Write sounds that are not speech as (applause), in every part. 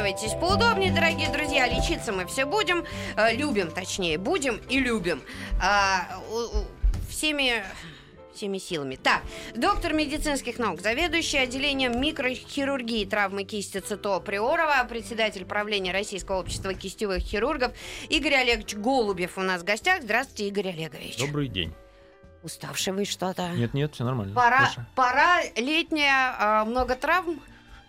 Устраивайтесь поудобнее, дорогие друзья. Лечиться мы все будем, э, любим, точнее, будем и любим. У- всеми всеми силами. Так, доктор медицинских наук, заведующий отделением микрохирургии травмы кисти ЦИТО Приорова, председатель правления Российского общества кистевых хирургов Игорь Олегович Голубев у нас в гостях. Здравствуйте, Игорь Олегович. Добрый день. Уставший вы что-то? Нет, нет, все нормально. Пора, Хорошо. пора летняя, а, много травм?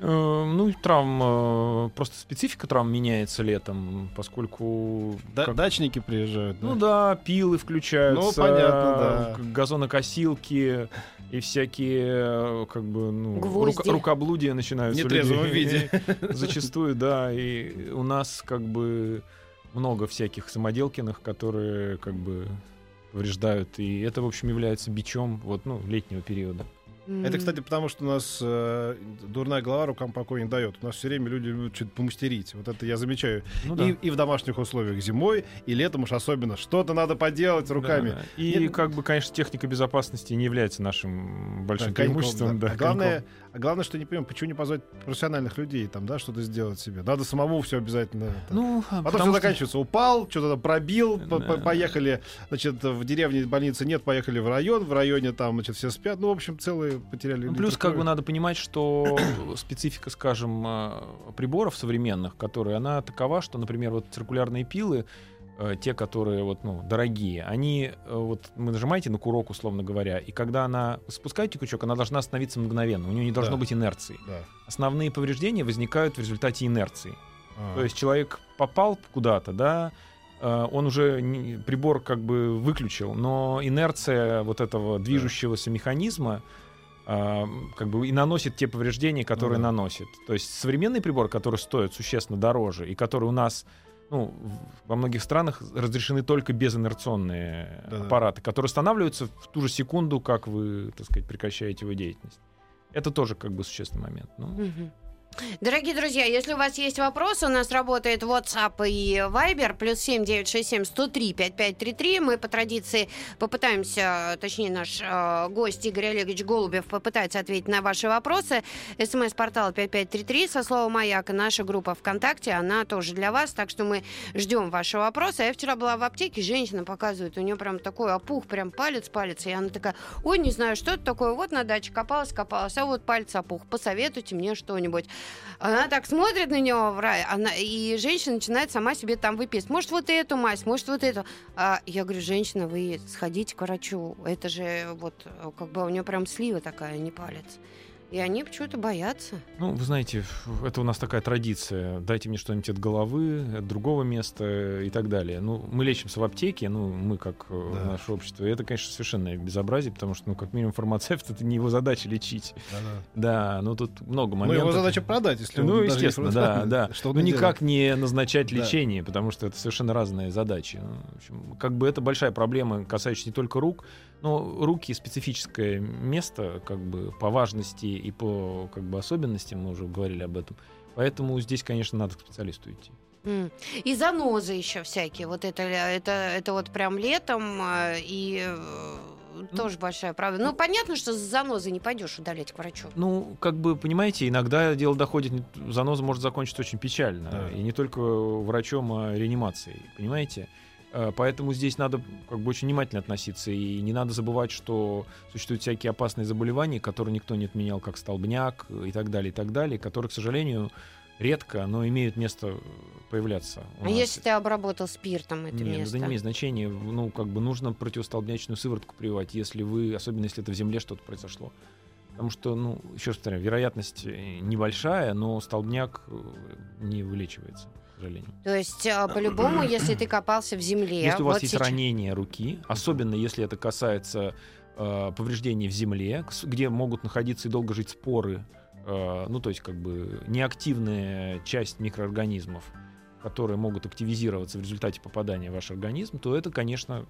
Э, ну, травм, э, просто специфика травм меняется летом, поскольку... Да- как- Дачники приезжают. да? Ну да, пилы включаются, Ну, понятно, да. газонокосилки и всякие, э, как бы, ну, Гвозди. рука- рукоблудия начинаются. В нетрезвом людей. виде. (laughs) Зачастую, да, и у нас как бы много всяких самоделкиных, которые как бы повреждают, и это, в общем, является бичом вот, ну, летнего периода. Это, кстати, потому что у нас э, дурная голова рукам покоя не дает. У нас все время люди любят что-то помастерить. Вот это я замечаю. Ну да. и, и в домашних условиях зимой, и летом уж особенно. Что-то надо поделать руками. Да, да. И, Нет, как бы, конечно, техника безопасности не является нашим большим Да, коньком, преимуществом. да. да, а, главное. А главное, что не понимаю, почему не позвать профессиональных людей там, да, что-то сделать себе. Надо самому все обязательно. это. Ну, а Потом потому все что- заканчивается. Упал, что-то там пробил, Да. по- поехали, значит, в деревне больницы нет, поехали в район, в районе там, значит, все спят. Ну, в общем, целые потеряли. Ну, плюс, как бы, надо понимать, что (coughs) специфика, скажем, э, приборов современных, которые, она такова, что, например, вот циркулярные пилы, те, которые вот, ну, дорогие, они, э, вот, вы нажимаете на курок, условно говоря, и когда она спускаете крючок, она должна остановиться мгновенно, у нее не должно Да. быть инерции. Да. Основные повреждения возникают в результате инерции. А. То есть человек попал куда-то, да, э, он уже не- прибор как бы выключил, но инерция вот этого движущегося механизма а, как бы и наносит те повреждения, которые Ну да. наносит. То есть современный прибор, который стоит существенно дороже и который у нас ну, во многих странах разрешены только безинерционные Да-да. аппараты, которые останавливаются в ту же секунду, как вы, так сказать, прекращаете его деятельность. Это тоже как бы существенный момент. Ну, Мгм. Дорогие друзья, если у вас есть вопросы, у нас работает WhatsApp и Viber, плюс 7967 103 5533. Мы по традиции попытаемся, точнее наш э, гость Игорь Олегович Голубев попытается ответить на ваши вопросы. СМС-портал 5533 со словом «Маяк» и наша группа ВКонтакте, она тоже для вас, так что мы ждем ваши вопросы. Я вчера была в аптеке, женщина показывает, у нее прям такой опух, прям палец-палец, и она такая, ой, не знаю, что это такое, вот на даче копалась, копалась, а вот палец опух, посоветуйте мне что-нибудь. Она так смотрит на него она, и женщина начинает сама себе там выписывать. Может, вот эту мазь, может, вот эту. А я говорю, женщина, вы сходите к врачу. Это же вот, э, как бы у нее прям слива такая, не палец. И они почему-то боятся. Ну, вы знаете, это у нас такая традиция. Дайте мне что-нибудь от головы, от другого места и так далее. Ну, мы лечимся в аптеке, ну, мы как э, Да. наше общество. И это, конечно, совершенно безобразие, потому что, ну, как минимум, фармацевт — это не его задача лечить. Да-да. Да, ну, тут много Ну, моментов. его задача продать, если Ну, не естественно, да, (laughs) да. Что ну, никак не назначать лечение, потому что это совершенно разные задачи. Ну, в общем, как бы это большая проблема, касающаяся не только рук, но руки специфическое место, как бы по важности и по как бы особенностям, мы уже говорили об этом. Поэтому здесь, конечно, надо к специалисту идти. И занозы еще всякие. Вот это, это, это вот прям летом э, и э, тоже большая правда. Ну, понятно, что с занозой не пойдешь удалять к врачу. Ну, как бы, понимаете, иногда дело доходит, заноза может закончиться очень печально. Да. И не только врачом, а реанимацией, понимаете? Э, Поэтому здесь надо как бы очень внимательно относиться. И не надо забывать, что существуют всякие опасные заболевания, которые никто не отменял, как столбняк и так далее, и так далее, которые, к сожалению, редко, но имеют место появляться. А нас. если ты обработал спиртом это Нет, ну, место? это не имеет значения. Ну, как бы нужно противостолбнячную сыворотку прививать, если вы, особенно если это в земле что-то произошло. Потому что, ну, еще раз повторяю, вероятность э, небольшая, но столбняк э, не вылечивается, сожалению. То есть, а, по-любому, (clears throat) если ты копался в земле... Если у вас вот есть сейчас- ранение руки, особенно если это касается э, повреждений в земле, где могут находиться и долго жить споры, э, ну, то есть, как бы, неактивная часть микроорганизмов, которые могут активизироваться в результате попадания в ваш организм, то это, конечно,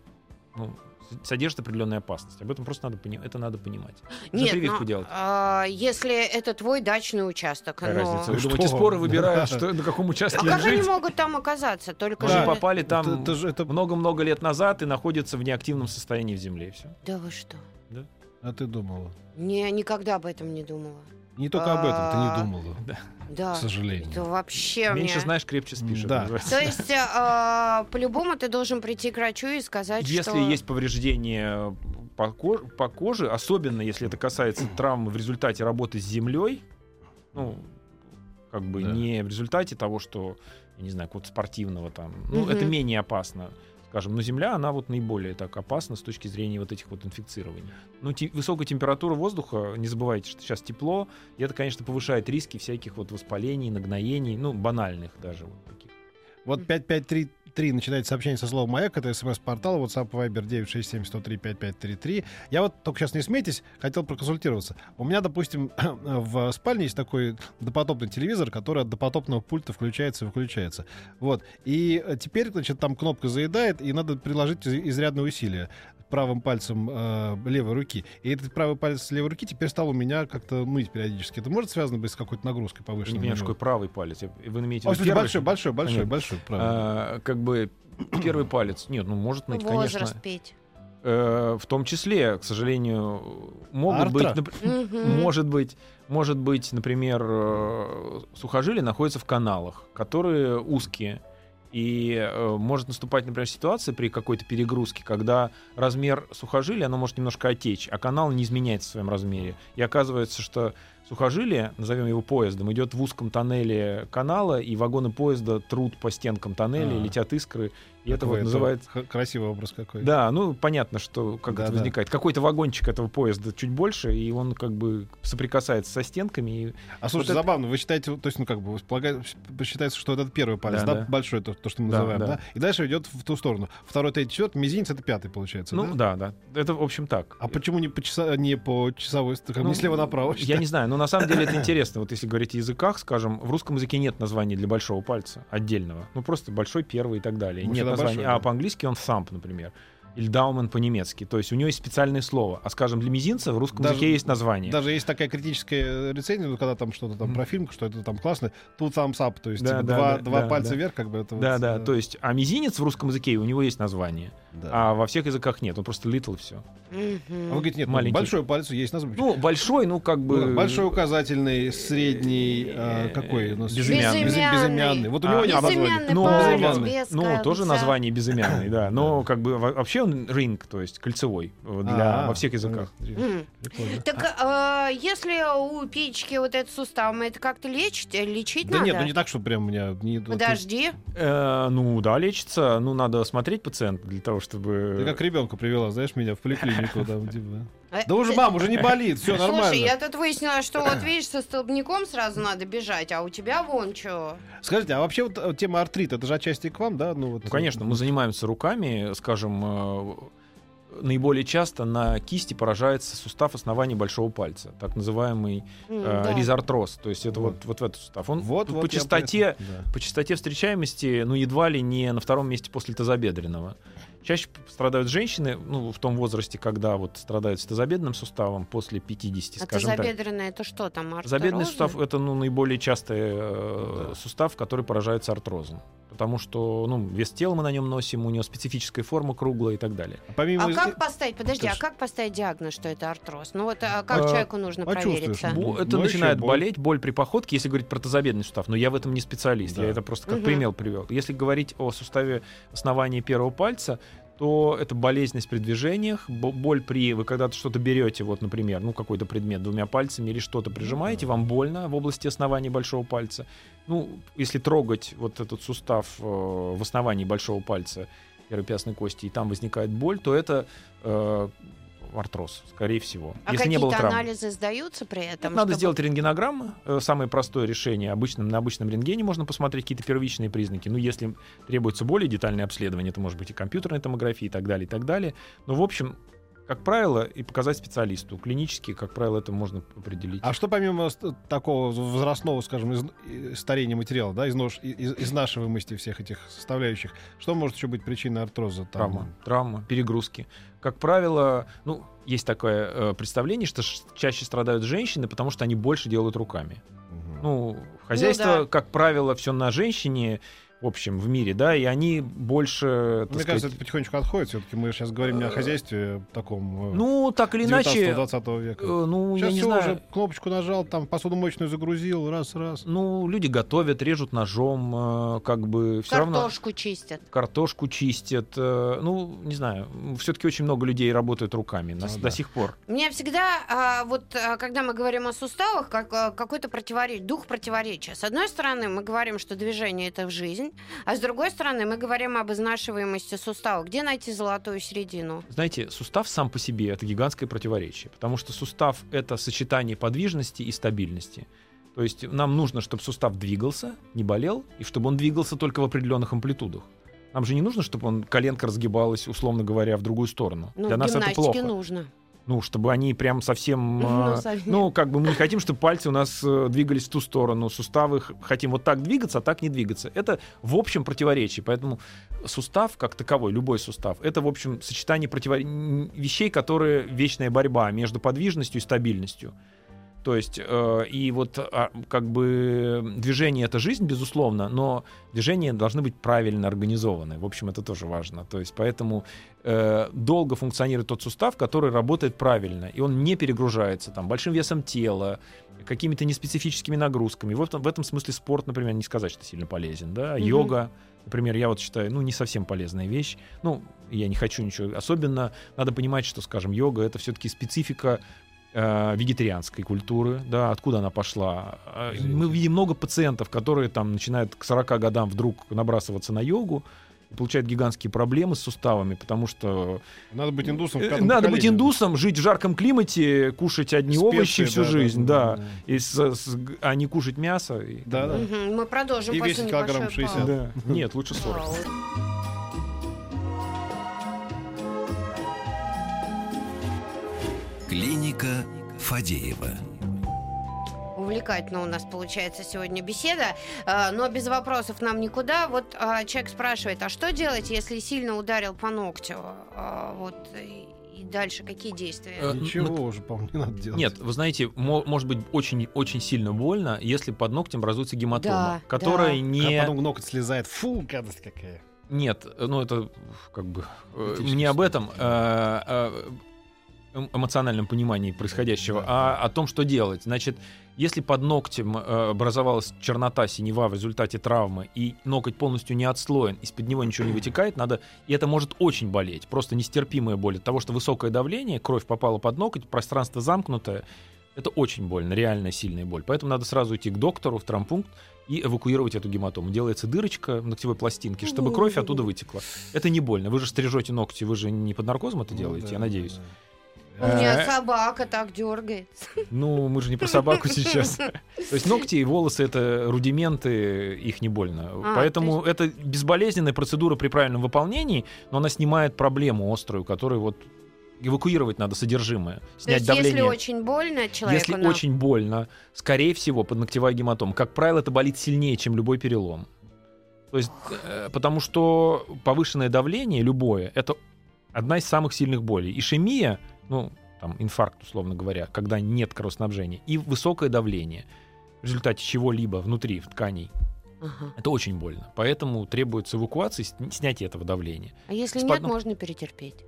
ну, содержит определенную опасность. Об этом просто надо понимать. Это надо понимать. Нет, прививку но, делать. а, если это твой дачный участок, Какая но- разница? Вы Что думаете, споры выбирают, Да. что, на каком А участке как они жить? могут там оказаться? Только Вы же... попали там Это- это много-много лет назад и находятся в неактивном состоянии в земле. и всё. Да вы что? А ты думала? Не, никогда об этом не думала. Не только об этом ты А, не думала, Да. к сожалению. Это вообще Меньше мне... знаешь, крепче спишь. Да. То есть, а, по-любому ты должен прийти к врачу и сказать, Если что... есть повреждение по, ко- по коже, особенно если это касается травмы в результате работы с землей, ну, как бы Да. не в результате того, что, я не знаю, какого-то спортивного там, ну, Мгм. это менее опасно. Скажем, но земля, она вот наиболее так опасна с точки зрения вот этих вот инфицирований. Ну, те- высокая температура воздуха, не забывайте, что сейчас тепло, и это, конечно, повышает риски всяких вот воспалений, нагноений, ну, банальных даже вот таких. Вот 5533 начинает сообщение со словом «Маяк». Это смс-портал, WhatsApp, Viber 967-103-5533. Я вот только сейчас не смейтесь, хотел проконсультироваться. У меня, допустим, (clears throat) в спальне есть такой допотопный телевизор, который от допотопного пульта включается и выключается. Вот. И э, теперь, значит, там кнопка заедает, и надо приложить из- изрядное усилие правым пальцем э, левой руки. И этот правый палец левой руки теперь стал у меня как-то ныть периодически. Это может связано быть с какой-то нагрузкой не повышенной? понимаю, него? такое правый палец. Вы имеете слушай, первый? большой, большой, большой, Понятно. большой, правый. А, как бы первый палец. Нет, ну может быть, Возраст конечно. петь. Э, в том числе, к сожалению, могут Артра? быть, нап- может быть, может быть, например, э, сухожилия находятся в каналах, которые узкие. И э, может наступать, например, ситуация при какой-то перегрузке, когда размер сухожилия, оно может немножко отечь, а канал не изменяется в своем размере. И оказывается, что сухожилие, назовем его поездом, идет в узком тоннеле канала, и вагоны поезда трут по стенкам тоннеля, А. летят искры. И это вот называется... х- красивый образ какой. Да, ну понятно, что как Да, это да. возникает. Какой-то вагончик этого поезда чуть больше, и он как бы соприкасается со стенками. И... А слушайте, Вот это- забавно, вы считаете, то есть, ну, как бы, полагаю, считается, что это первый палец, Да, да, да. большой, то, то, что мы Да, называем, да. да. И дальше идет в ту сторону. Второй, третий, четвертый, мизинец это пятый, получается, Ну да? да, да. Это, в общем, так. А почему не по, часа, не по часовой, как Ну, не слева направо? Я не знаю, но на самом деле это интересно. Вот если говорить о языках, скажем, в русском языке нет названия для большого пальца отдельного. Ну просто большой, первый и так далее. Ну, нет названия. большой, а да. по-английски он thumb, например. Или daumen по-немецки. То есть у него есть специальное слово. А скажем, для мизинца в русском Даже- языке есть название. Даже есть такая критическая рецензия, ну, когда там что-то там Мгм. про фильм, что это там классно, тут thumbs up, то есть Да, типа, да, два, да, два да, пальца да. вверх, как бы это Да, вот, да, э, то есть, а мизинец в русском языке у него есть название, да. а во всех языках нет, он просто little все. А вы говорите, нет, ну, маленький. большой палец есть название. Ну, большой, ну, как бы... Ну, большой указательный, средний, э, какой у нас? Безымянный. Безы- безымянный. Вот у него А, нет названия. Безымянный Ну, палец, безымянный. без Ну, тоже название безымянный, да. Но как бы во- вообще он ринг, то есть кольцевой э, для, А, во всех языках. М. Прикольно. Так а, если у печки вот этот сустав, мы это как-то лечить, э, лечить Да надо? нет, ну не так, что прям у меня... Не, вот Подожди. Э, ну да, лечится. Ну, надо смотреть пациента для того, Ты, чтобы... ты как ребенка привела, знаешь, меня в поликлинику. там, типа. Э, Да уже, э, мам, уже не болит, все Слушай, нормально. я тут выяснила, что вот видишь, со столбняком сразу надо бежать, а у тебя вон что. Скажите, а вообще вот э, тема артрита, это же отчасти к вам, да? Ну, вот, Ну, конечно, мы занимаемся руками, скажем, наиболее часто на кисти поражается сустав основания большого пальца, так называемый М, э, да. ризартроз, то есть это Вот. вот, вот в этот сустав. Он Вот, по, вот, я частоте, да. по частоте встречаемости, ну, едва ли не на втором месте после тазобедренного. Чаще страдают женщины, ну, в том возрасте, когда вот страдают с тазобедренным суставом после 50, А скажем так. тазобедренное это что там, Тазобедренный артрозы? сустав это ну, наиболее частый э, да. сустав, который поражается артрозом. Потому что ну, вес тела мы на нем носим, у него специфическая форма круглая и так далее. А Помимо... А как поставить, подожди, а Слушай. как поставить диагноз, что это артроз? Ну вот а как А, человеку нужно а провериться? Бо- это но начинает боль. болеть, боль при походке, если говорить про тазобедренный сустав. Но я в этом не специалист, Да. я это просто как Мгм. пример привел. Если говорить о суставе основания первого пальца, то это болезненность при движениях, бо- боль при... Вы когда-то что-то берете, вот, например, ну, какой-то предмет двумя пальцами или что-то прижимаете, вам больно в области основания большого пальца. Ну, если трогать вот этот сустав э, в основании большого пальца первой пястной кости, и там возникает боль, то это э, артроз, скорее всего. А если не было какие-то травмы. анализы сдаются при этом? Это надо чтобы- сделать рентгенограммы. Э, Самое простое решение. Обычным, на обычном рентгене можно посмотреть какие-то первичные признаки. Ну, если требуется более детальное обследование, это может быть и компьютерная томография и так далее, и так далее. Но, в общем, как правило, и показать специалисту. Клинически, как правило, это можно определить. А что помимо такого возрастного, скажем, из- и- старения материала, да, изнож, и- из, изнашиваемости всех этих составляющих, что может еще быть причиной артроза? Там? Травма, травма, перегрузки. Как правило, ну, есть такое э, представление, что ш- чаще страдают женщины, потому что они больше делают руками. Мгм. Ну, хозяйство, да. как правило, все на женщине, в общем, в мире, да, и они больше, Мне кажется, сказать, это потихонечку отходит. Все-таки мы сейчас говорим не о хозяйстве таком э, ну, так или иначе, 19-20 века. э, ну, Сейчас я не знаю, уже кнопочку нажал, там посудомоечную загрузил, раз-раз. ну, люди готовят, режут ножом, э, как бы все равно Картошку чистят. картошку чистят, ну, не знаю, все-таки очень много людей работают руками на- Ну до да. сих пор. У меня всегда, а, вот а, когда мы говорим о суставах, как какой-то противоречие, дух противоречия. С одной стороны, мы говорим, что движение это в жизнь, а с другой стороны, мы говорим об изнашиваемости сустава. Где найти золотую середину? Знаете, сустав сам по себе это гигантское противоречие, потому что сустав это сочетание подвижности и стабильности. То есть нам нужно, чтобы сустав двигался, не болел, и чтобы он двигался только в определенных амплитудах. Нам же не нужно, чтобы он коленка разгибалась, условно говоря, в другую сторону. Ну, Для нас это плохо. нужно. Ну, чтобы они прям совсем... Ну, э, совсем. Ну, как бы мы не хотим, чтобы пальцы у нас э, двигались в ту сторону, суставы хотим вот так двигаться, а так не двигаться. Это в общем противоречие. Поэтому сустав как таковой, любой сустав, это в общем сочетание противор... вещей, которые вечная борьба между подвижностью и стабильностью. То есть, э, и вот а, как бы движение это жизнь, безусловно, но движения должны быть правильно организованы. В общем, это тоже важно. То есть, поэтому э, долго функционирует тот сустав, который работает правильно, и он не перегружается там большим весом тела, какими-то неспецифическими нагрузками. Вот в этом смысле спорт, например, не сказать, что сильно полезен, да. Мгм. Йога, например, я вот считаю, ну не совсем полезная вещь. Ну, я не хочу ничего. Особенно надо понимать, что, скажем, йога это все-таки специфика э, вегетарианской культуры, да, откуда она пошла. Э, Извините. Мы видим много пациентов, которые там начинают к 40 годам вдруг набрасываться на йогу, получают гигантские проблемы с суставами, потому что Надо быть индусом. Э, Надо быть индусом, жить в жарком климате, кушать одни Специи, овощи всю да, да, жизнь, да, да. И с- с- а не кушать мясо. и- Да, да. Мы продолжим И после весит килограмм небольшой 60. паузы. Да. Нет, лучше 40. Клиника Фадеева. Увлекательно у нас получается сегодня беседа, э, но без вопросов нам никуда. Вот э, человек спрашивает, а что делать, если сильно ударил по ногтю? Э, Вот и дальше какие действия? Ничего ну, уже, по-моему, не надо делать. Нет, вы знаете, мо- может быть очень, очень сильно больно, если под ногтем образуется гематома, Да, которая да. не... А потом ноготь слезает. Фу, гадость какая. Нет, ну это как бы э, не об этом э, э, эмоциональном понимании происходящего, Да. а о том, что делать. Значит, если под ногтем э, образовалась чернота, синева в результате травмы, и ноготь полностью не отслоен, из-под него ничего не вытекает, надо, и это может очень болеть, просто нестерпимая боль от того, что высокое давление, кровь попала под ноготь, пространство замкнутое, это очень больно, реальная сильная боль. Поэтому надо сразу идти к доктору в травмпункт и эвакуировать эту гематому. Делается дырочка в ногтевой пластинке, чтобы кровь оттуда вытекла. Это не больно. Вы же стрижете ногти, вы же не под наркозом это Ну делаете, да, я надеюсь. да. У меня Э, собака так дергается. Ну, мы же не про собаку (laughs) сейчас. То есть ногти и волосы это рудименты, их не больно. А, Поэтому это безболезненная процедура при правильном выполнении, но она снимает проблему острую, которую вот эвакуировать надо содержимое, То снять есть, если давление. очень больно человеку... Если на- очень больно, скорее всего, подногтевая гематома. Как правило, это болит сильнее, чем любой перелом. То есть, э, потому что повышенное давление, любое, это одна из самых сильных болей. Ишемия, ну, там, инфаркт, условно говоря, когда нет кровоснабжения, и высокое давление, в результате чего-либо внутри, в тканей, Ага. это очень больно. Поэтому требуется эвакуация, снятие этого давления. А если С нет, можно перетерпеть.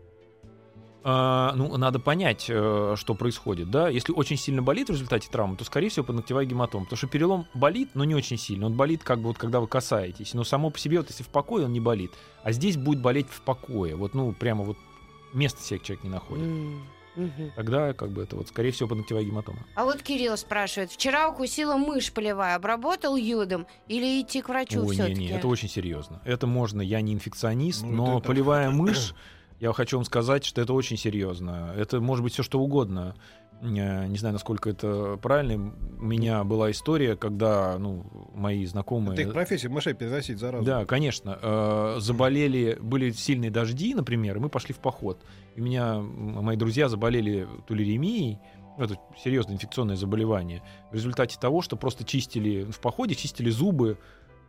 А, ну, надо понять, э, что происходит, да. Если очень сильно болит в результате травмы, то, скорее всего, подногтевая гематома. Потому что перелом болит, но не очень сильно. Он болит, как бы вот когда вы касаетесь. Но само по себе, вот если в покое, он не болит. А здесь будет болеть в покое. Вот, ну, прямо вот место себе человек не находит. М, мгм. Тогда, как бы, это вот, скорее всего, подногтевая гематома. А вот Кирилл спрашивает, вчера укусила мышь полевая, обработал йодом или идти к врачу Ой, все-таки? не, не, это очень серьезно. Это можно, я не инфекционист, Ну, но это- полевая мышь, я хочу вам сказать, что это очень серьезно. Это может быть все что угодно. Э, Не знаю, насколько это правильно. У меня была история, когда ну, мои знакомые... Это их профессия мышей переносить заразу. Да, конечно. Э, заболели, были сильные дожди, например, и мы пошли в поход. И у меня мои друзья заболели тулеремией, ну, это серьезное инфекционное заболевание, в результате того, что просто чистили в походе, чистили зубы,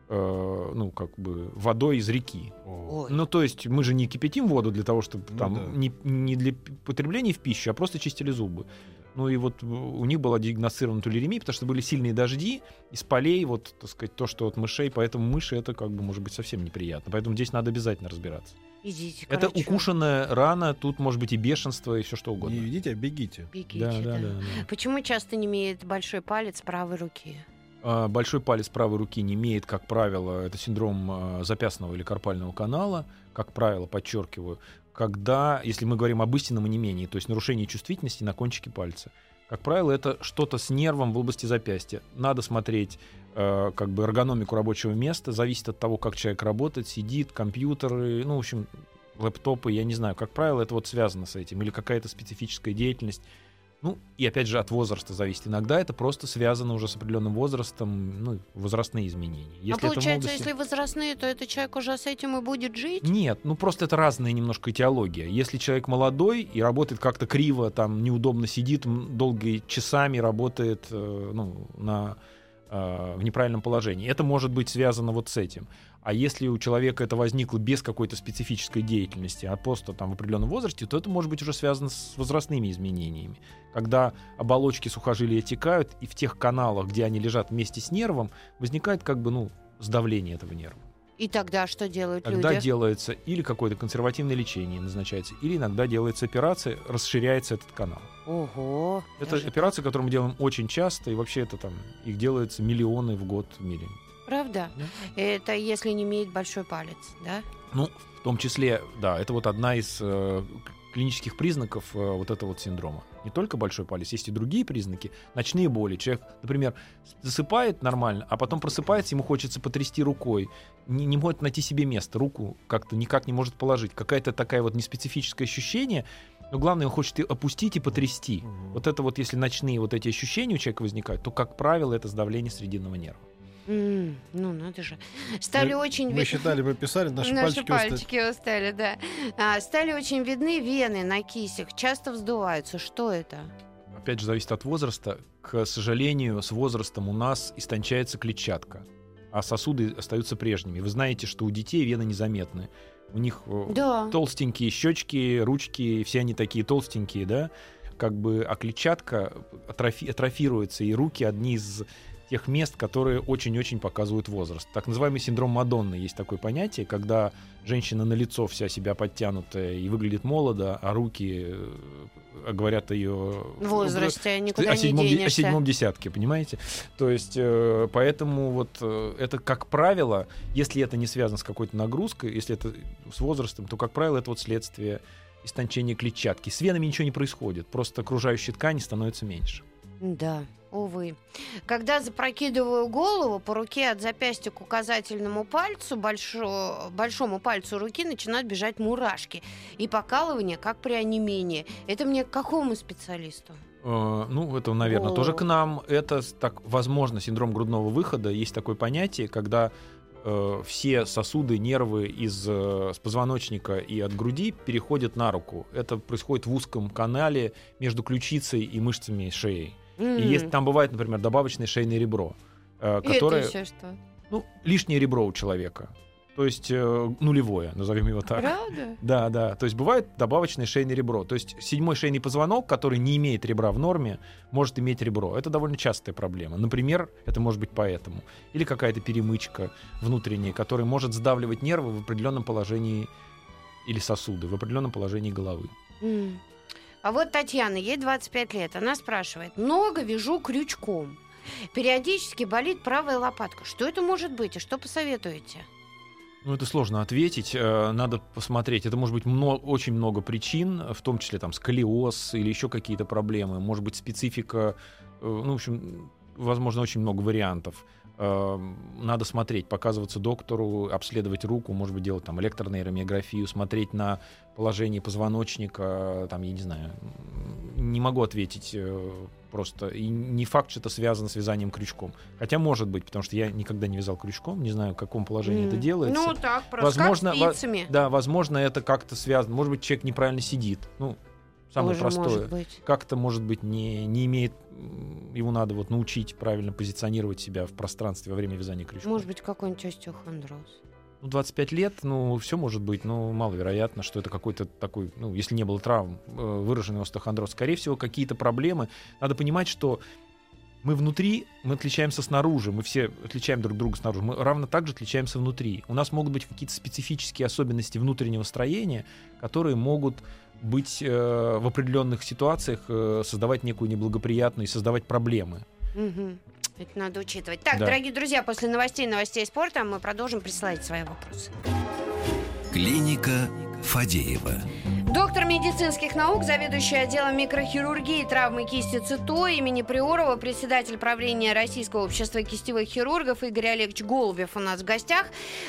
э, ну, как бы водой из реки. Ой. Ну, то есть мы же не кипятим воду для того, чтобы Ну там да. не, не для потребления в пищу, а просто чистили зубы. Ну и вот у них была диагностирована тулеремия, потому что были сильные дожди из полей, вот, так сказать, то, что от мышей, поэтому мыши это как бы может быть совсем неприятно. Поэтому здесь надо обязательно разбираться. Идите, Это короче, укушенная рана, тут может быть и бешенство, и все что угодно. Не идите, а бегите. бегите, Да, да, да. да, да. Почему часто не имеет большой палец правой руки? А, Большой палец правой руки не имеет, как правило, это синдром а, запястного или карпального канала, как правило, подчеркиваю, когда, если мы говорим об истинном онемении, то есть нарушении чувствительности на кончике пальца, как правило, это что-то с нервом в области запястья. Надо смотреть э, как бы эргономику рабочего места, зависит от того, как человек работает, сидит, компьютеры, ну, в общем, лэптопы, я не знаю, как правило, это вот связано с этим, или какая-то специфическая деятельность. Ну, и опять же от возраста зависит. Иногда это просто связано уже с определенным возрастом, ну, возрастные изменения. а Если в получается, молодости- если возрастные, то этот человек уже с этим и будет жить? Нет, ну просто это разная немножко этиология. Если человек молодой и работает как-то криво, там неудобно сидит, долгие часами работает э, ну, на, в неправильном положении, это может быть связано вот с этим. А если у человека это возникло без какой-то специфической деятельности, а просто там в определенном возрасте, то это может быть уже связано с возрастными изменениями. Когда оболочки сухожилия текают, и в тех каналах, где они лежат вместе с нервом, возникает как бы ну, сдавление этого нерва. И тогда что делают Тогда люди? делается или какое-то консервативное лечение назначается, или иногда делается операция, расширяется этот канал. Ого. Это даже операции, которые мы делаем очень часто, и вообще это там их делается миллионы в год в мире. Правда? Да. Это если не имеет большой палец, да? Ну, в том числе, да, это вот одна из э, клинических признаков э, вот этого вот синдрома. Не только большой палец, есть и другие признаки. Ночные боли. Человек, например, засыпает нормально, а потом просыпается, ему хочется потрясти рукой, не, не может найти себе место, руку как-то никак не может положить. Какая-то такая вот неспецифическое ощущение, но главное, он хочет и опустить и потрясти. Мгм. Вот это вот, если ночные вот эти ощущения у человека возникают, то, как правило, это сдавление срединного нерва. М, ну, надо же. Стали Мы- очень... Мы считали, мы писали, наши, Наши пальчики устали. пальчики устали, да. А, стали очень видны вены на кисях, часто вздуваются. Что это? Опять же, зависит от возраста. К сожалению, с возрастом у нас истончается клетчатка, а сосуды остаются прежними. Вы знаете, что у детей вены незаметны. У них э, Да. толстенькие щечки, ручки, все они такие толстенькие, да? Как бы, а клетчатка атрофи- атрофируется, и руки одни из тех мест, которые очень-очень показывают возраст. Так называемый синдром Мадонны есть такое понятие, когда женщина на лицо вся себя подтянутая и выглядит молодо, а руки э, говорят о ее возрасте никуда о не седьмом, о денешься. седьмом десятке, понимаете? То есть, э, поэтому вот э, это, как правило, если это не связано с какой-то нагрузкой, если это с возрастом, то, как правило, это вот следствие истончения клетчатки. С венами ничего не происходит, просто окружающей ткани становится меньше. Да, увы. Когда запрокидываю голову, по руке от запястья к указательному пальцу, большо- большому пальцу руки начинают бежать мурашки и покалывание, как при онемении. Это мне к какому специалисту? Э, Ну, это, наверное, О. тоже к нам. Это так, возможно, синдром грудного выхода. Есть такое понятие, когда э, все сосуды, нервы из э, с позвоночника и от груди переходят на руку. Это происходит в узком канале между ключицей и мышцами шеи. М. И есть, там бывает, например, добавочное шейное ребро, э, И которое, Это еще что? ну, лишнее ребро у человека. То есть э, нулевое, назовем его так. Правда? (laughs) Да, да. То есть бывает добавочное шейное ребро. То есть седьмой шейный позвонок, который не имеет ребра в норме, может иметь ребро. Это довольно частая проблема. Например, это может быть поэтому. Или какая-то перемычка внутренняя, которая может сдавливать нервы в определенном положении или сосуды в определенном положении головы. М. А вот Татьяна, ей 25 лет. Она спрашивает, много вяжу крючком. Периодически болит правая лопатка. Что это может быть и что посоветуете? Ну, это сложно ответить. Э, Надо посмотреть. Это может быть мно- очень много причин, в том числе там сколиоз или еще какие-то проблемы. Может быть специфика. э, Ну, в общем, возможно, очень много вариантов. Э, Надо смотреть, показываться доктору, обследовать руку, может быть, делать там электронейромиографию, смотреть на положение позвоночника, там, я не знаю, не могу ответить э, просто. И не факт, что это связано с вязанием крючком. Хотя может быть, потому что я никогда не вязал крючком, не знаю, в каком положении это М. делается. Ну, так, просто Возможно, как во- спицами. Да, возможно, это как-то связано. Может быть, человек неправильно сидит. Ну, самое Тоже простое. Как-то, может быть, не, не имеет... Его надо вот научить правильно позиционировать себя в пространстве во время вязания крючком. Может быть, какой-нибудь остеохондроз. Ну, 25 лет, ну, все может быть, но маловероятно, что это какой-то такой, ну, если не было травм, э, выраженный остеохондроз. Скорее всего, какие-то проблемы. Надо понимать, что мы внутри, мы отличаемся снаружи, мы все отличаем друг друга снаружи, мы равно так же отличаемся внутри. У нас могут быть какие-то специфические особенности внутреннего строения, которые могут быть э, в определенных ситуациях э, создавать некую неблагоприятную и создавать проблемы. Мгм. Это надо учитывать. Так, Да. дорогие друзья, после новостей новостей спорта мы продолжим присылать свои вопросы. Клиника Фадеева. Доктор медицинских наук, заведующий отделом микрохирургии и травмы кисти ЦИТО имени Приорова, председатель правления Российского общества кистевых хирургов Игорь Олегович Голубев у нас в гостях.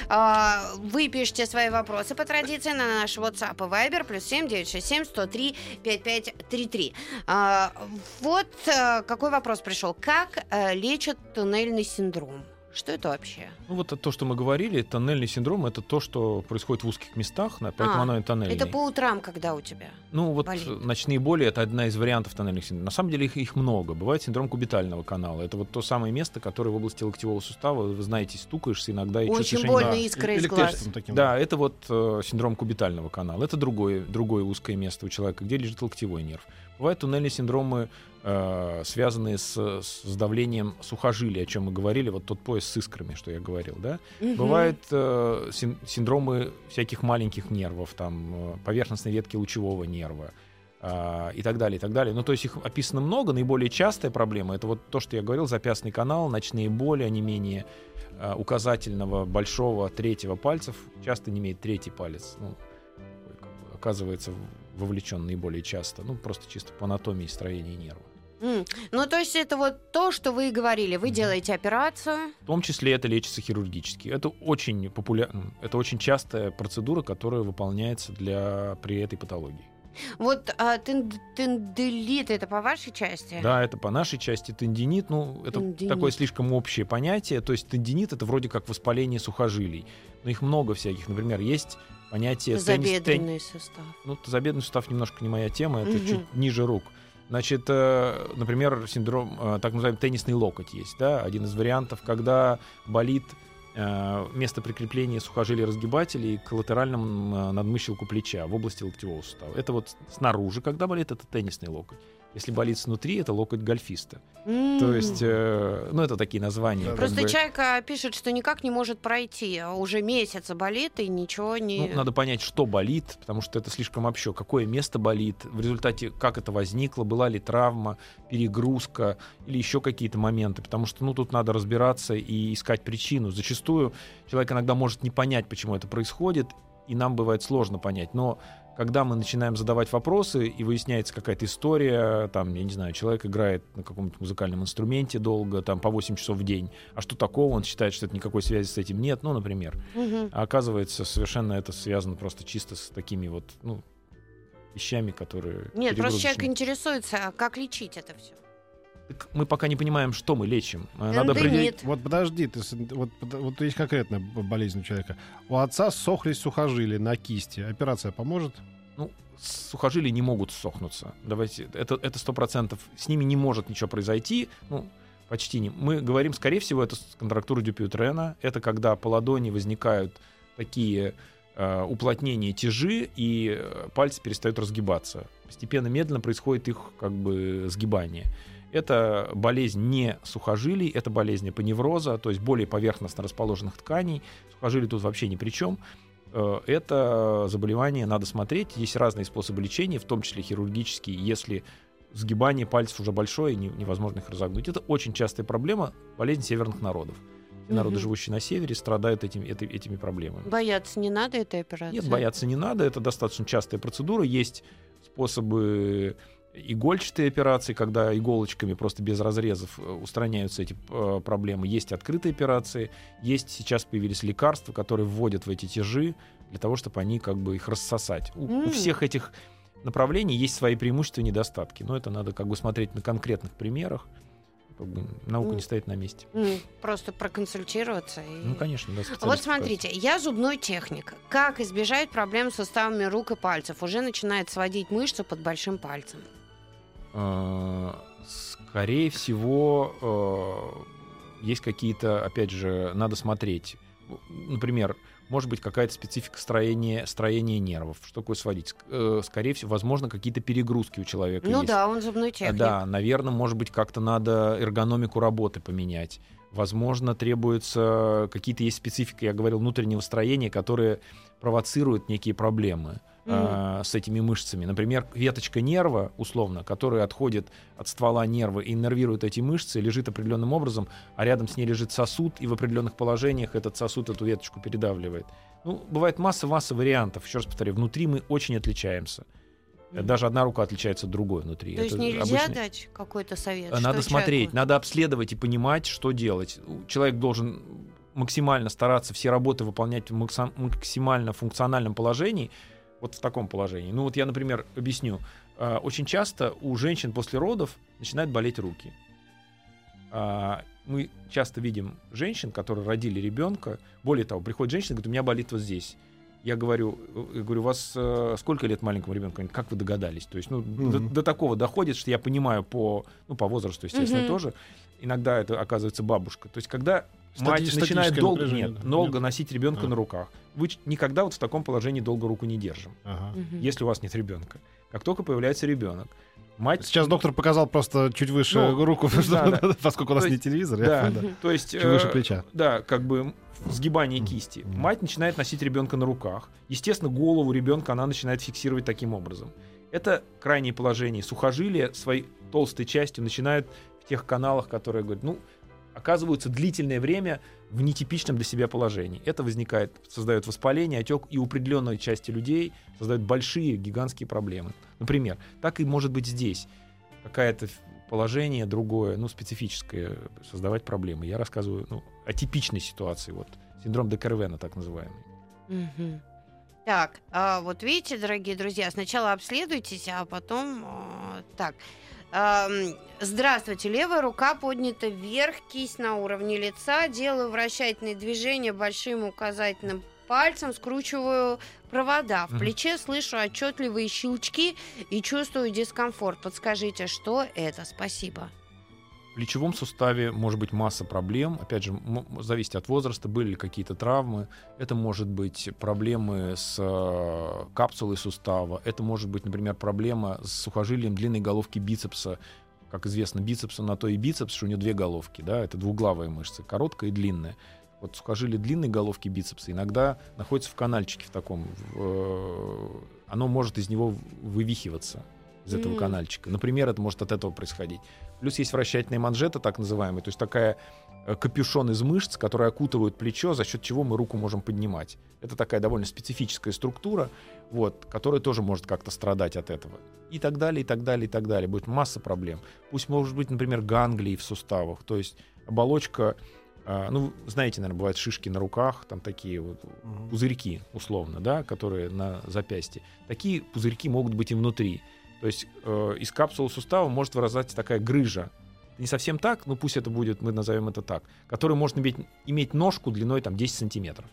А, Вы пишите свои вопросы по традиции на наш WhatsApp и Viber плюс 7 967 103 5533. А, Вот э, какой вопрос пришел. Как э, лечат туннельный синдром? Что это вообще? Ну, вот то, что мы говорили, тоннельный синдром, это то, что происходит в узких местах, поэтому А, оно и тоннельный. Это по утрам, когда у тебя? Ну, вот болит. э, ночные боли это одна из вариантов тоннельных синдромов. На самом деле их, их много. Бывает синдром кубитального канала. Это вот то самое место, которое в области локтевого сустава, вы знаете, стукаешься иногда и Очень больно, Да. искра из Электричеством глаз. таким. Да, это вот э, синдром кубитального канала. Это другое, другое узкое место у человека, где лежит локтевой нерв. Бывают туннельные синдромы, связанные с, с давлением сухожилий, о чем мы говорили, вот тот пояс с искрами, что я говорил, да. Мгм. Бывают э, син- синдромы всяких маленьких нервов, там э, поверхностной ветки лучевого нерва а, и так далее, и так далее. Ну, то есть их описано много. Наиболее частая проблема это вот то, что я говорил, запястный канал, ночные боли, они менее э, указательного, большого, третьего пальцев, часто не имеет третий палец. Ну, оказывается вовлечен наиболее часто. Ну, просто чисто по анатомии и строению нерва. М, Ну, то есть это вот то, что вы и говорили. Вы делаете операцию. В том числе это лечится хирургически. Это очень популярно, это очень частая процедура, которая выполняется для, при этой патологии. Вот а, тен- тенделит это по вашей части? Да, это по нашей части тендинит. Ну, это Тендинит. такое слишком общее понятие. То есть тендинит это вроде как воспаление сухожилий. Но их много всяких. Например, есть понятие теннис- тен- Тазобедренный состав. Ну, тазобедренный сустав немножко не моя тема, это Мгм. чуть ниже рук. Значит, э, например, синдром, э, так называемый теннисный локоть есть, да, один из вариантов, когда болит э, место прикрепления сухожилий разгибателей к латеральному надмыщелку плеча в области локтевого сустава. Это вот снаружи, когда болит, это теннисный локоть. Если болит снутри, это локоть гольфиста. То М. есть, э, ну, это такие названия. Просто бы. человек а, пишет, что никак не может пройти. а Уже месяц болит и ничего не... Ну, надо понять, что болит, потому что это слишком общо. Какое место болит, в результате как это возникло, была ли травма, перегрузка или еще какие-то моменты. Потому что ну, тут надо разбираться и искать причину. Зачастую человек иногда может не понять, почему это происходит, и нам бывает сложно понять. Но когда мы начинаем задавать вопросы, и выясняется какая-то история, там, я не знаю, человек играет на каком-нибудь музыкальном инструменте долго, там, по 8 часов в день, а что такого, он считает, что это никакой связи с этим нет, ну, например. А оказывается, совершенно это связано просто чисто с такими вот, ну, вещами, которые... Нет, просто человек интересуется, а как лечить это все. Так мы пока не понимаем, что мы лечим. Э, Надо Тендинит. определить... Вот подожди, ты, вот, вот есть конкретная болезнь у человека. У отца сохлись сухожилия на кисти. Операция поможет? Ну, сухожилия не могут сохнуться. Давайте, это сто процентов. С ними не может ничего произойти. Ну, почти не. Мы говорим, скорее всего, это контрактура Дюпютрена. Это когда по ладони возникают такие э, уплотнения тяжи, и э, пальцы перестают разгибаться. Постепенно, медленно происходит их как бы сгибание. Это болезнь не сухожилий, это болезнь эпоневроза, то есть более поверхностно расположенных тканей. Сухожилия тут вообще ни при чем. Э, Это заболевание надо смотреть. Есть разные способы лечения, в том числе хирургические, если сгибание пальцев уже большое, невозможно их разогнуть. Это очень частая проблема, болезнь северных народов. Все народы, Мгм. живущие на севере, страдают этими, этими проблемами. Бояться не надо этой операции? Нет, бояться не надо, это достаточно частая процедура. Есть способы игольчатые операции, когда иголочками просто без разрезов э, устраняются эти э, проблемы. Есть открытые операции, есть сейчас появились лекарства, которые вводят в эти тяжи для того, чтобы они как бы их рассосать. У, у М. всех этих направлений есть свои преимущества и недостатки. Но это надо как бы смотреть на конкретных примерах. Как бы наука Ну, не стоит на месте. М, Просто проконсультироваться. и- Ну, конечно, да. Вот смотрите, я зубной техник. Как избежать проблем с суставами рук и пальцев? Уже начинает сводить мышцу под большим пальцем. Э, Скорее всего, э, есть какие-то, опять же, надо смотреть. Например, может быть какая-то специфика строения, строения нервов. Что такое сводить? Э, Скорее всего, возможно, какие-то перегрузки у человека Ну есть. да, он зубной техник. Да, наверное, может быть, как-то надо эргономику работы поменять. Возможно, требуется какие-то есть специфика, я говорил, внутреннего строения, которые провоцируют некие проблемы а, с этими мышцами. Например, веточка нерва, условно, которая отходит от ствола нерва и иннервирует эти мышцы, лежит определенным образом, а рядом с ней лежит сосуд, и в определенных положениях этот сосуд эту веточку передавливает. Ну, бывает масса-масса вариантов. Еще раз повторю, внутри мы очень отличаемся. Даже одна рука отличается от другой внутри. То есть Это нельзя обычный- дать какой-то совет? Э, Надо смотреть, человеку? надо обследовать и понимать, что делать. Человек должен максимально стараться все работы выполнять в максимально функциональном положении, вот в таком положении. Ну вот я, например, объясню. Э, Очень часто у женщин после родов начинают болеть руки. А, Мы часто видим женщин, которые родили ребенка. Более того, приходит женщина и говорит, у меня болит вот здесь. Я говорю, э, я говорю, у вас э, сколько лет маленькому ребенку? Как вы догадались? То есть, ну, до, Мгм. до такого доходит, что я понимаю по, ну, по возрасту, естественно, Мгм. тоже. Иногда это оказывается бабушка. То есть, когда мать Стати- начинает долго, нет, да. долго Нет. носить ребенка А. на руках, вы никогда вот в таком положении долго руку не держим, Ага. Если у вас нет ребенка. Как только появляется ребенок, мать Сейчас доктор показал просто чуть выше Ну, руку, да, да. (laughs) поскольку у нас То не телевизор. я- да, да. то есть Чуть выше э, плеча. Да, как бы сгибание кисти. Мать начинает носить ребенка на руках. Естественно, голову ребенка она начинает фиксировать таким образом. Это крайнее положение. Сухожилия своей толстой частью начинают в тех каналах, которые говорят, ну, оказываются длительное время в нетипичном для себя положении. Это возникает, создает воспаление, отек, и у определенной части людей создает большие, гигантские проблемы. Например, так и может быть здесь. Какое-то положение другое, ну, специфическое, создавать проблемы. Я рассказываю ну, о типичной ситуации, вот, синдром Декарвена, так называемый. Мгм. Так, а вот видите, дорогие друзья, сначала обследуйтесь, а потом... а, так, здравствуйте, левая рука поднята вверх, кисть на уровне лица, делаю вращательные движения большим указательным пальцем, скручиваю провода. В плече слышу отчетливые щелчки и чувствую дискомфорт. Подскажите, что это? Спасибо. Плечевом суставе может быть масса проблем. Опять же, зависит от возраста, были ли какие-то травмы. Это может быть проблемы с э, капсулой сустава. Это может быть, например, проблема с сухожилием длинной головки бицепса. Как известно, бицепс на то и бицепс, что у него две головки. Да? Это двуглавая мышца, короткая и длинная. Вот сухожилие длинной головки бицепса иногда находится в канальчике в таком. в, э, оно может из него вывихиваться из этого М. канальчика. Например, это может от этого происходить. Плюс есть вращательная манжета, так называемая, то есть такая э, капюшон из мышц, которые окутывают плечо, за счет чего мы руку можем поднимать. Это такая довольно специфическая структура, вот, которая тоже может как-то страдать от этого. И так далее, и так далее, и так далее. Будет масса проблем. Пусть может быть, например, ганглии в суставах, то есть оболочка, а, ну, знаете, наверное, бывают шишки на руках, там такие вот пузырьки, условно, да, которые на запястье. Такие пузырьки могут быть и внутри. То есть э, из капсулы сустава может выражаться такая грыжа. Не совсем так, но пусть это будет, мы назовем это так, которая может иметь, иметь ножку длиной там 10 сантиметров.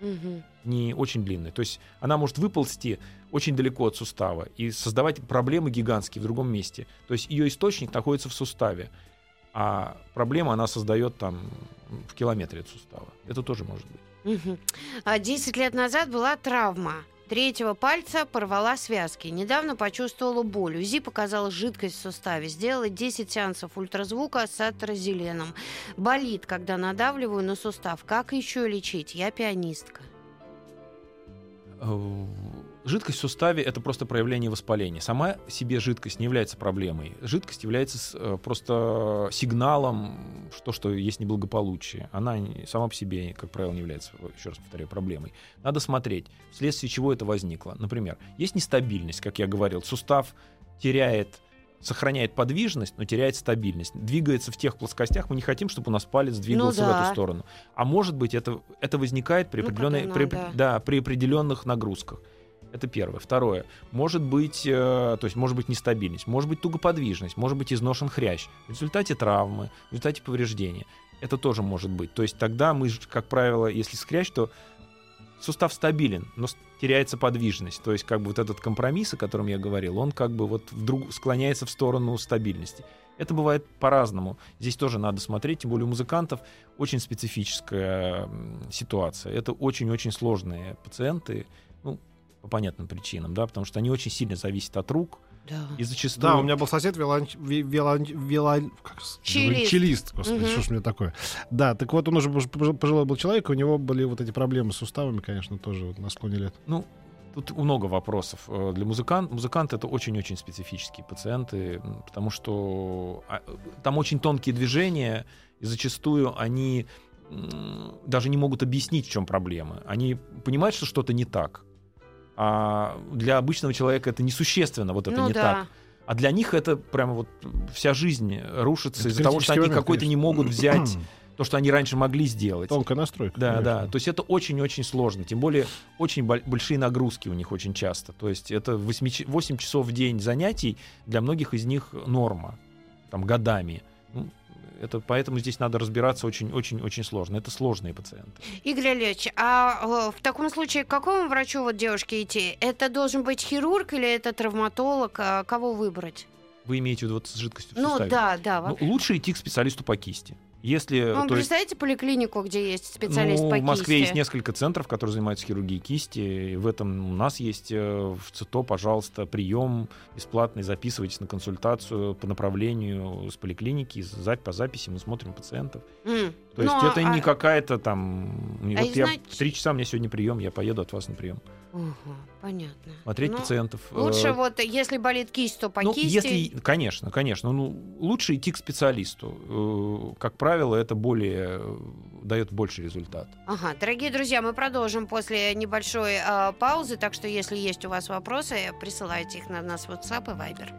Мгм. Не очень длинная. То есть она может выползти очень далеко от сустава и создавать проблемы гигантские в другом месте. То есть ее источник находится в суставе, а проблема она создает там в километре от сустава. Это тоже может быть. А, 10 лет назад была травма. Третьего пальца порвала связки. Недавно почувствовала боль. УЗИ показала жидкость в суставе. Сделала 10 сеансов ультразвука с атрозеленом. Болит, когда надавливаю на сустав. Как еще лечить? Я пианистка. Жидкость в суставе это просто проявление воспаления. Сама себе жидкость не является проблемой. Жидкость является э, просто сигналом, что, что есть неблагополучие. Она сама по себе, как правило, не является, еще раз повторяю, проблемой. Надо смотреть, вследствие чего это возникло. Например, есть нестабильность, как я говорил. Сустав теряет сохраняет подвижность, но теряет стабильность. Двигается в тех плоскостях, мы не хотим, чтобы у нас палец двигался в да. эту сторону. А может быть, это, это возникает при, Ну, определенной, при, надо. да, при определенных нагрузках. Это первое. Второе. Может быть, э, то есть может быть нестабильность, может быть тугоподвижность, может быть изношен хрящ. В результате травмы, в результате повреждения. Это тоже может быть. То есть тогда мы, как правило, если скрящ, то сустав стабилен, но теряется подвижность. То есть как бы вот этот компромисс, о котором я говорил, он как бы вот вдруг склоняется в сторону стабильности. Это бывает по-разному. Здесь тоже надо смотреть, тем более у музыкантов очень специфическая ситуация. Это очень-очень сложные пациенты, ну, по понятным причинам, да, потому что они очень сильно зависят от рук, Да. и зачастую... Да, у меня был сосед виолон- как с- Челист. челист, господи, Мгм. что ж мне такое. Да, так вот он уже пож- пож- пожилой был человек, у него были вот эти проблемы с суставами, конечно, тоже вот на склоне лет. Ну, тут много вопросов. Э, Для музыкант, музыканты это очень-очень специфические пациенты, потому что а, там очень тонкие движения, и зачастую они даже не могут объяснить, в чем проблема. Они понимают, что что-то не так. А для обычного человека это несущественно, вот это ну не да. так. А для них это прямо вот вся жизнь рушится Это из-за того, что они момент, какой-то не могут взять то, что они раньше могли сделать. Тонкая настройка. Да, конечно. да. То есть это очень-очень сложно. Тем более очень боль- большие нагрузки у них очень часто. То есть это 8, ч- 8 часов в день занятий для многих из них норма. Там годами. Это, поэтому здесь надо разбираться очень-очень-очень сложно. Это сложные пациенты. Игорь Ильич, а э, в таком случае к какому врачу вот девушке идти? Это должен быть хирург или это травматолог? А Кого выбрать? Вы имеете в виду вот с жидкостью в Ну суставе? да, да. Ну, лучше идти к специалисту по кисти. Если, Ну, то есть, представляете поликлинику, где есть специалист ну, по в Москве кисти? есть несколько центров, которые занимаются хирургией кисти. И в этом у нас есть э, в ЦИТО, пожалуйста, прием бесплатный. Записывайтесь на консультацию по направлению с поликлиники, по записи мы смотрим пациентов. М. То есть Ну, это а- не какая-то там... А вот я значит- в три часа у меня сегодня прием, я поеду от вас на прием. Ага, понятно. Смотреть Ну, пациентов. Лучше э, вот, если болит кисть, то по ну, кисти. если, конечно, конечно, ну, лучше идти к специалисту. Э, Как правило, это более э, дает больше результат. Ага, дорогие друзья, мы продолжим после небольшой э, паузы, так что если есть у вас вопросы, присылайте их на нас в WhatsApp и Viber.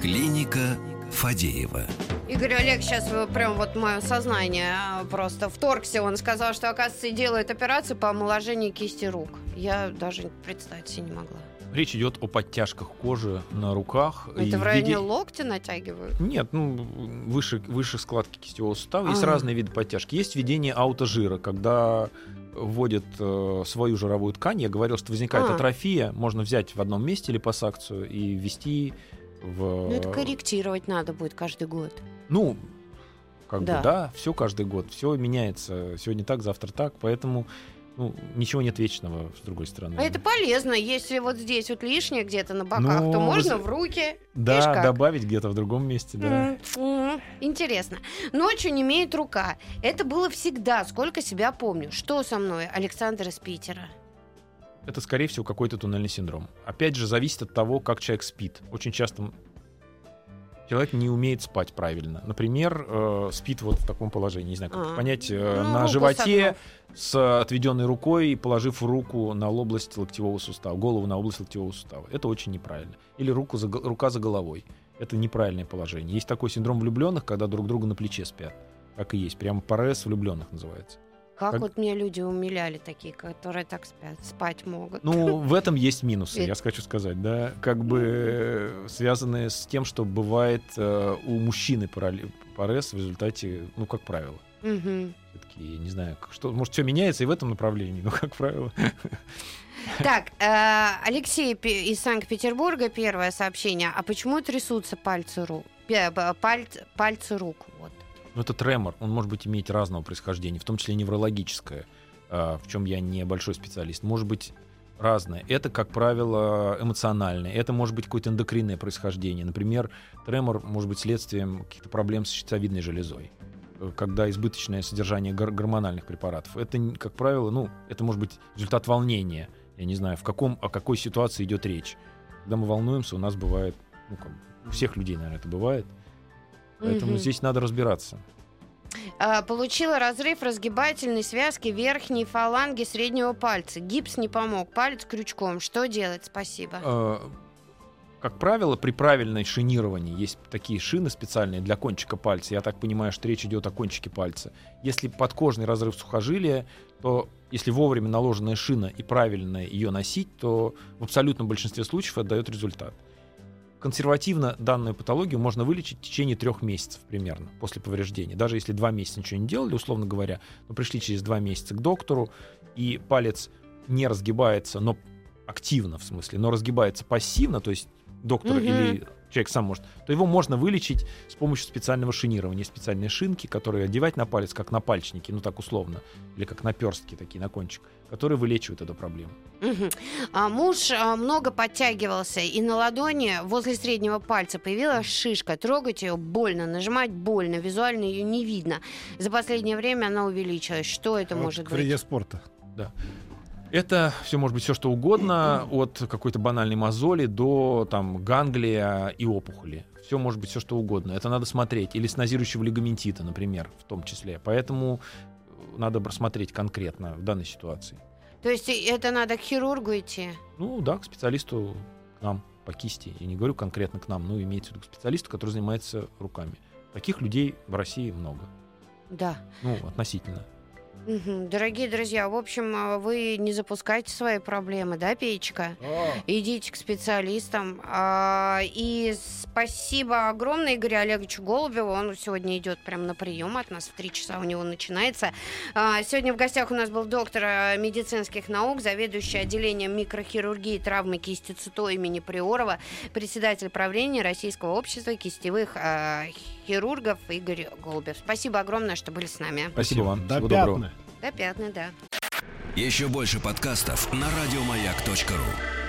Клиника Фадеева. Игорь Олег сейчас прям вот мое сознание а, просто вторгся. Он сказал, что, оказывается, делает операцию по омоложению кисти рук. Я даже представить себе не могла. Речь идет о подтяжках кожи на руках. Это в в районе виде- локтя натягивают? Нет, ну, выше, выше складки кистевого сустава. Есть А. разные виды подтяжки. Есть введение аутожира, когда вводят э, свою жировую ткань. Я говорил, что возникает А. атрофия. Можно взять в одном месте липосакцию и ввести в... Ну, это корректировать надо будет каждый год. Ну, как Да. бы, да, все каждый год, все меняется. Сегодня так, завтра так, поэтому ну, ничего нет вечного, с другой стороны. А это полезно. Если вот здесь вот лишнее где-то на боках, Ну, то можно в руки. да, видишь как? добавить где-то в другом месте, да. М, м, Интересно. Ночью не имеет рука. Это было всегда, сколько себя помню. Что со мной, Александр из Питера? Это, скорее всего, какой-то туннельный синдром. Опять же, зависит от того, как человек спит. Очень часто человек не умеет спать правильно. Например, э, спит вот в таком положении, не знаю, как А. понять, э, Ну, на животе с отведенной рукой, положив руку на область локтевого сустава, голову на область локтевого сустава. Это очень неправильно. Или руку за, рука за головой. Это неправильное положение. Есть такой синдром влюбленных, когда друг друга на плече спят. Так и есть. Прям парез влюбленных называется. Как, Как- вот меня люди умиляли такие, которые так спят, спать могут. Ну, в этом есть минусы, я хочу сказать, да, как бы э, связанные с тем, что бывает э, у мужчины парез в результате, ну, как правило. Все-таки, я не знаю, что, может, все меняется и в этом направлении, но, как правило. (laughs) Так, э, Алексей из Санкт-Петербурга, первое сообщение. А почему трясутся пальцы рук? Пальц- пальцы рук. Вот. Но это тремор, он может быть иметь разного происхождения, в том числе неврологическое, а, в чем я не большой специалист. Может быть разное. Это, как правило, эмоциональное. Это может быть какое-то эндокринное происхождение. Например, тремор может быть следствием каких-то проблем с щитовидной железой э, когда избыточное содержание гор- гормональных препаратов. Это, как правило, ну, это может быть результат волнения. Я не знаю, в каком, о какой ситуации идет речь. Когда мы волнуемся, у нас бывает, ну, как, у всех людей, наверное, это бывает. Поэтому Мгм. здесь надо разбираться. А, Получила разрыв разгибательной связки верхней фаланги среднего пальца. Гипс не помог, палец крючком. Что делать? Спасибо. Э, как правило, при правильной шинировании есть такие шины специальные для кончика пальца. Я так понимаю, что речь идет о кончике пальца. Если подкожный разрыв сухожилия, то если вовремя наложенная шина и правильно ее носить, то в абсолютном большинстве случаев это дает результат. Консервативно данную патологию можно вылечить в течение трех месяцев примерно после повреждения. Даже если два месяца ничего не делали, условно говоря, но пришли через два месяца к доктору, и палец не разгибается, но активно в смысле, но разгибается пассивно, то есть доктор Мгм. или человек сам может, то его можно вылечить с помощью специального шинирования. Есть специальные шинки, которые одевать на палец, как на пальчники, ну так условно, или как наперстки такие на кончик, которые вылечивают эту проблему. Мгм. А муж а, много подтягивался, и на ладони возле среднего пальца появилась шишка. Трогать ее больно, нажимать больно, визуально ее не видно. За последнее время она увеличилась. Что это Вот может к быть? вреде спорта. Это все может быть все что угодно, от какой-то банальной мозоли до там ганглия и опухоли. Все может быть все что угодно. Это надо смотреть. Или снозирующего лигаментита, например, в том числе. Поэтому надо смотреть конкретно в данной ситуации. То есть это надо к хирургу идти? Ну да, к специалисту, к нам по кисти. Я не говорю конкретно к нам, но имеется в виду к специалисту, который занимается руками. Таких людей в России много. Да. Ну, относительно. Дорогие друзья, в общем, а, вы не запускайте свои проблемы, да, Печка? Идите к специалистам. А, И спасибо огромное Игорю Олеговичу Голубеву. Он сегодня идет прямо на прием от нас в три часа у него начинается. А, Сегодня в гостях у нас был доктор медицинских наук, заведующий отделением микрохирургии травмы кисти ЦИТО имени Приорова, председатель правления Российского общества кистевых а, хирургов Игорь Голубев. Спасибо огромное, что были с нами. Спасибо вам. До Всего доброго. пятны. До пятны, да. Еще больше подкастов на радиомаяк.ру.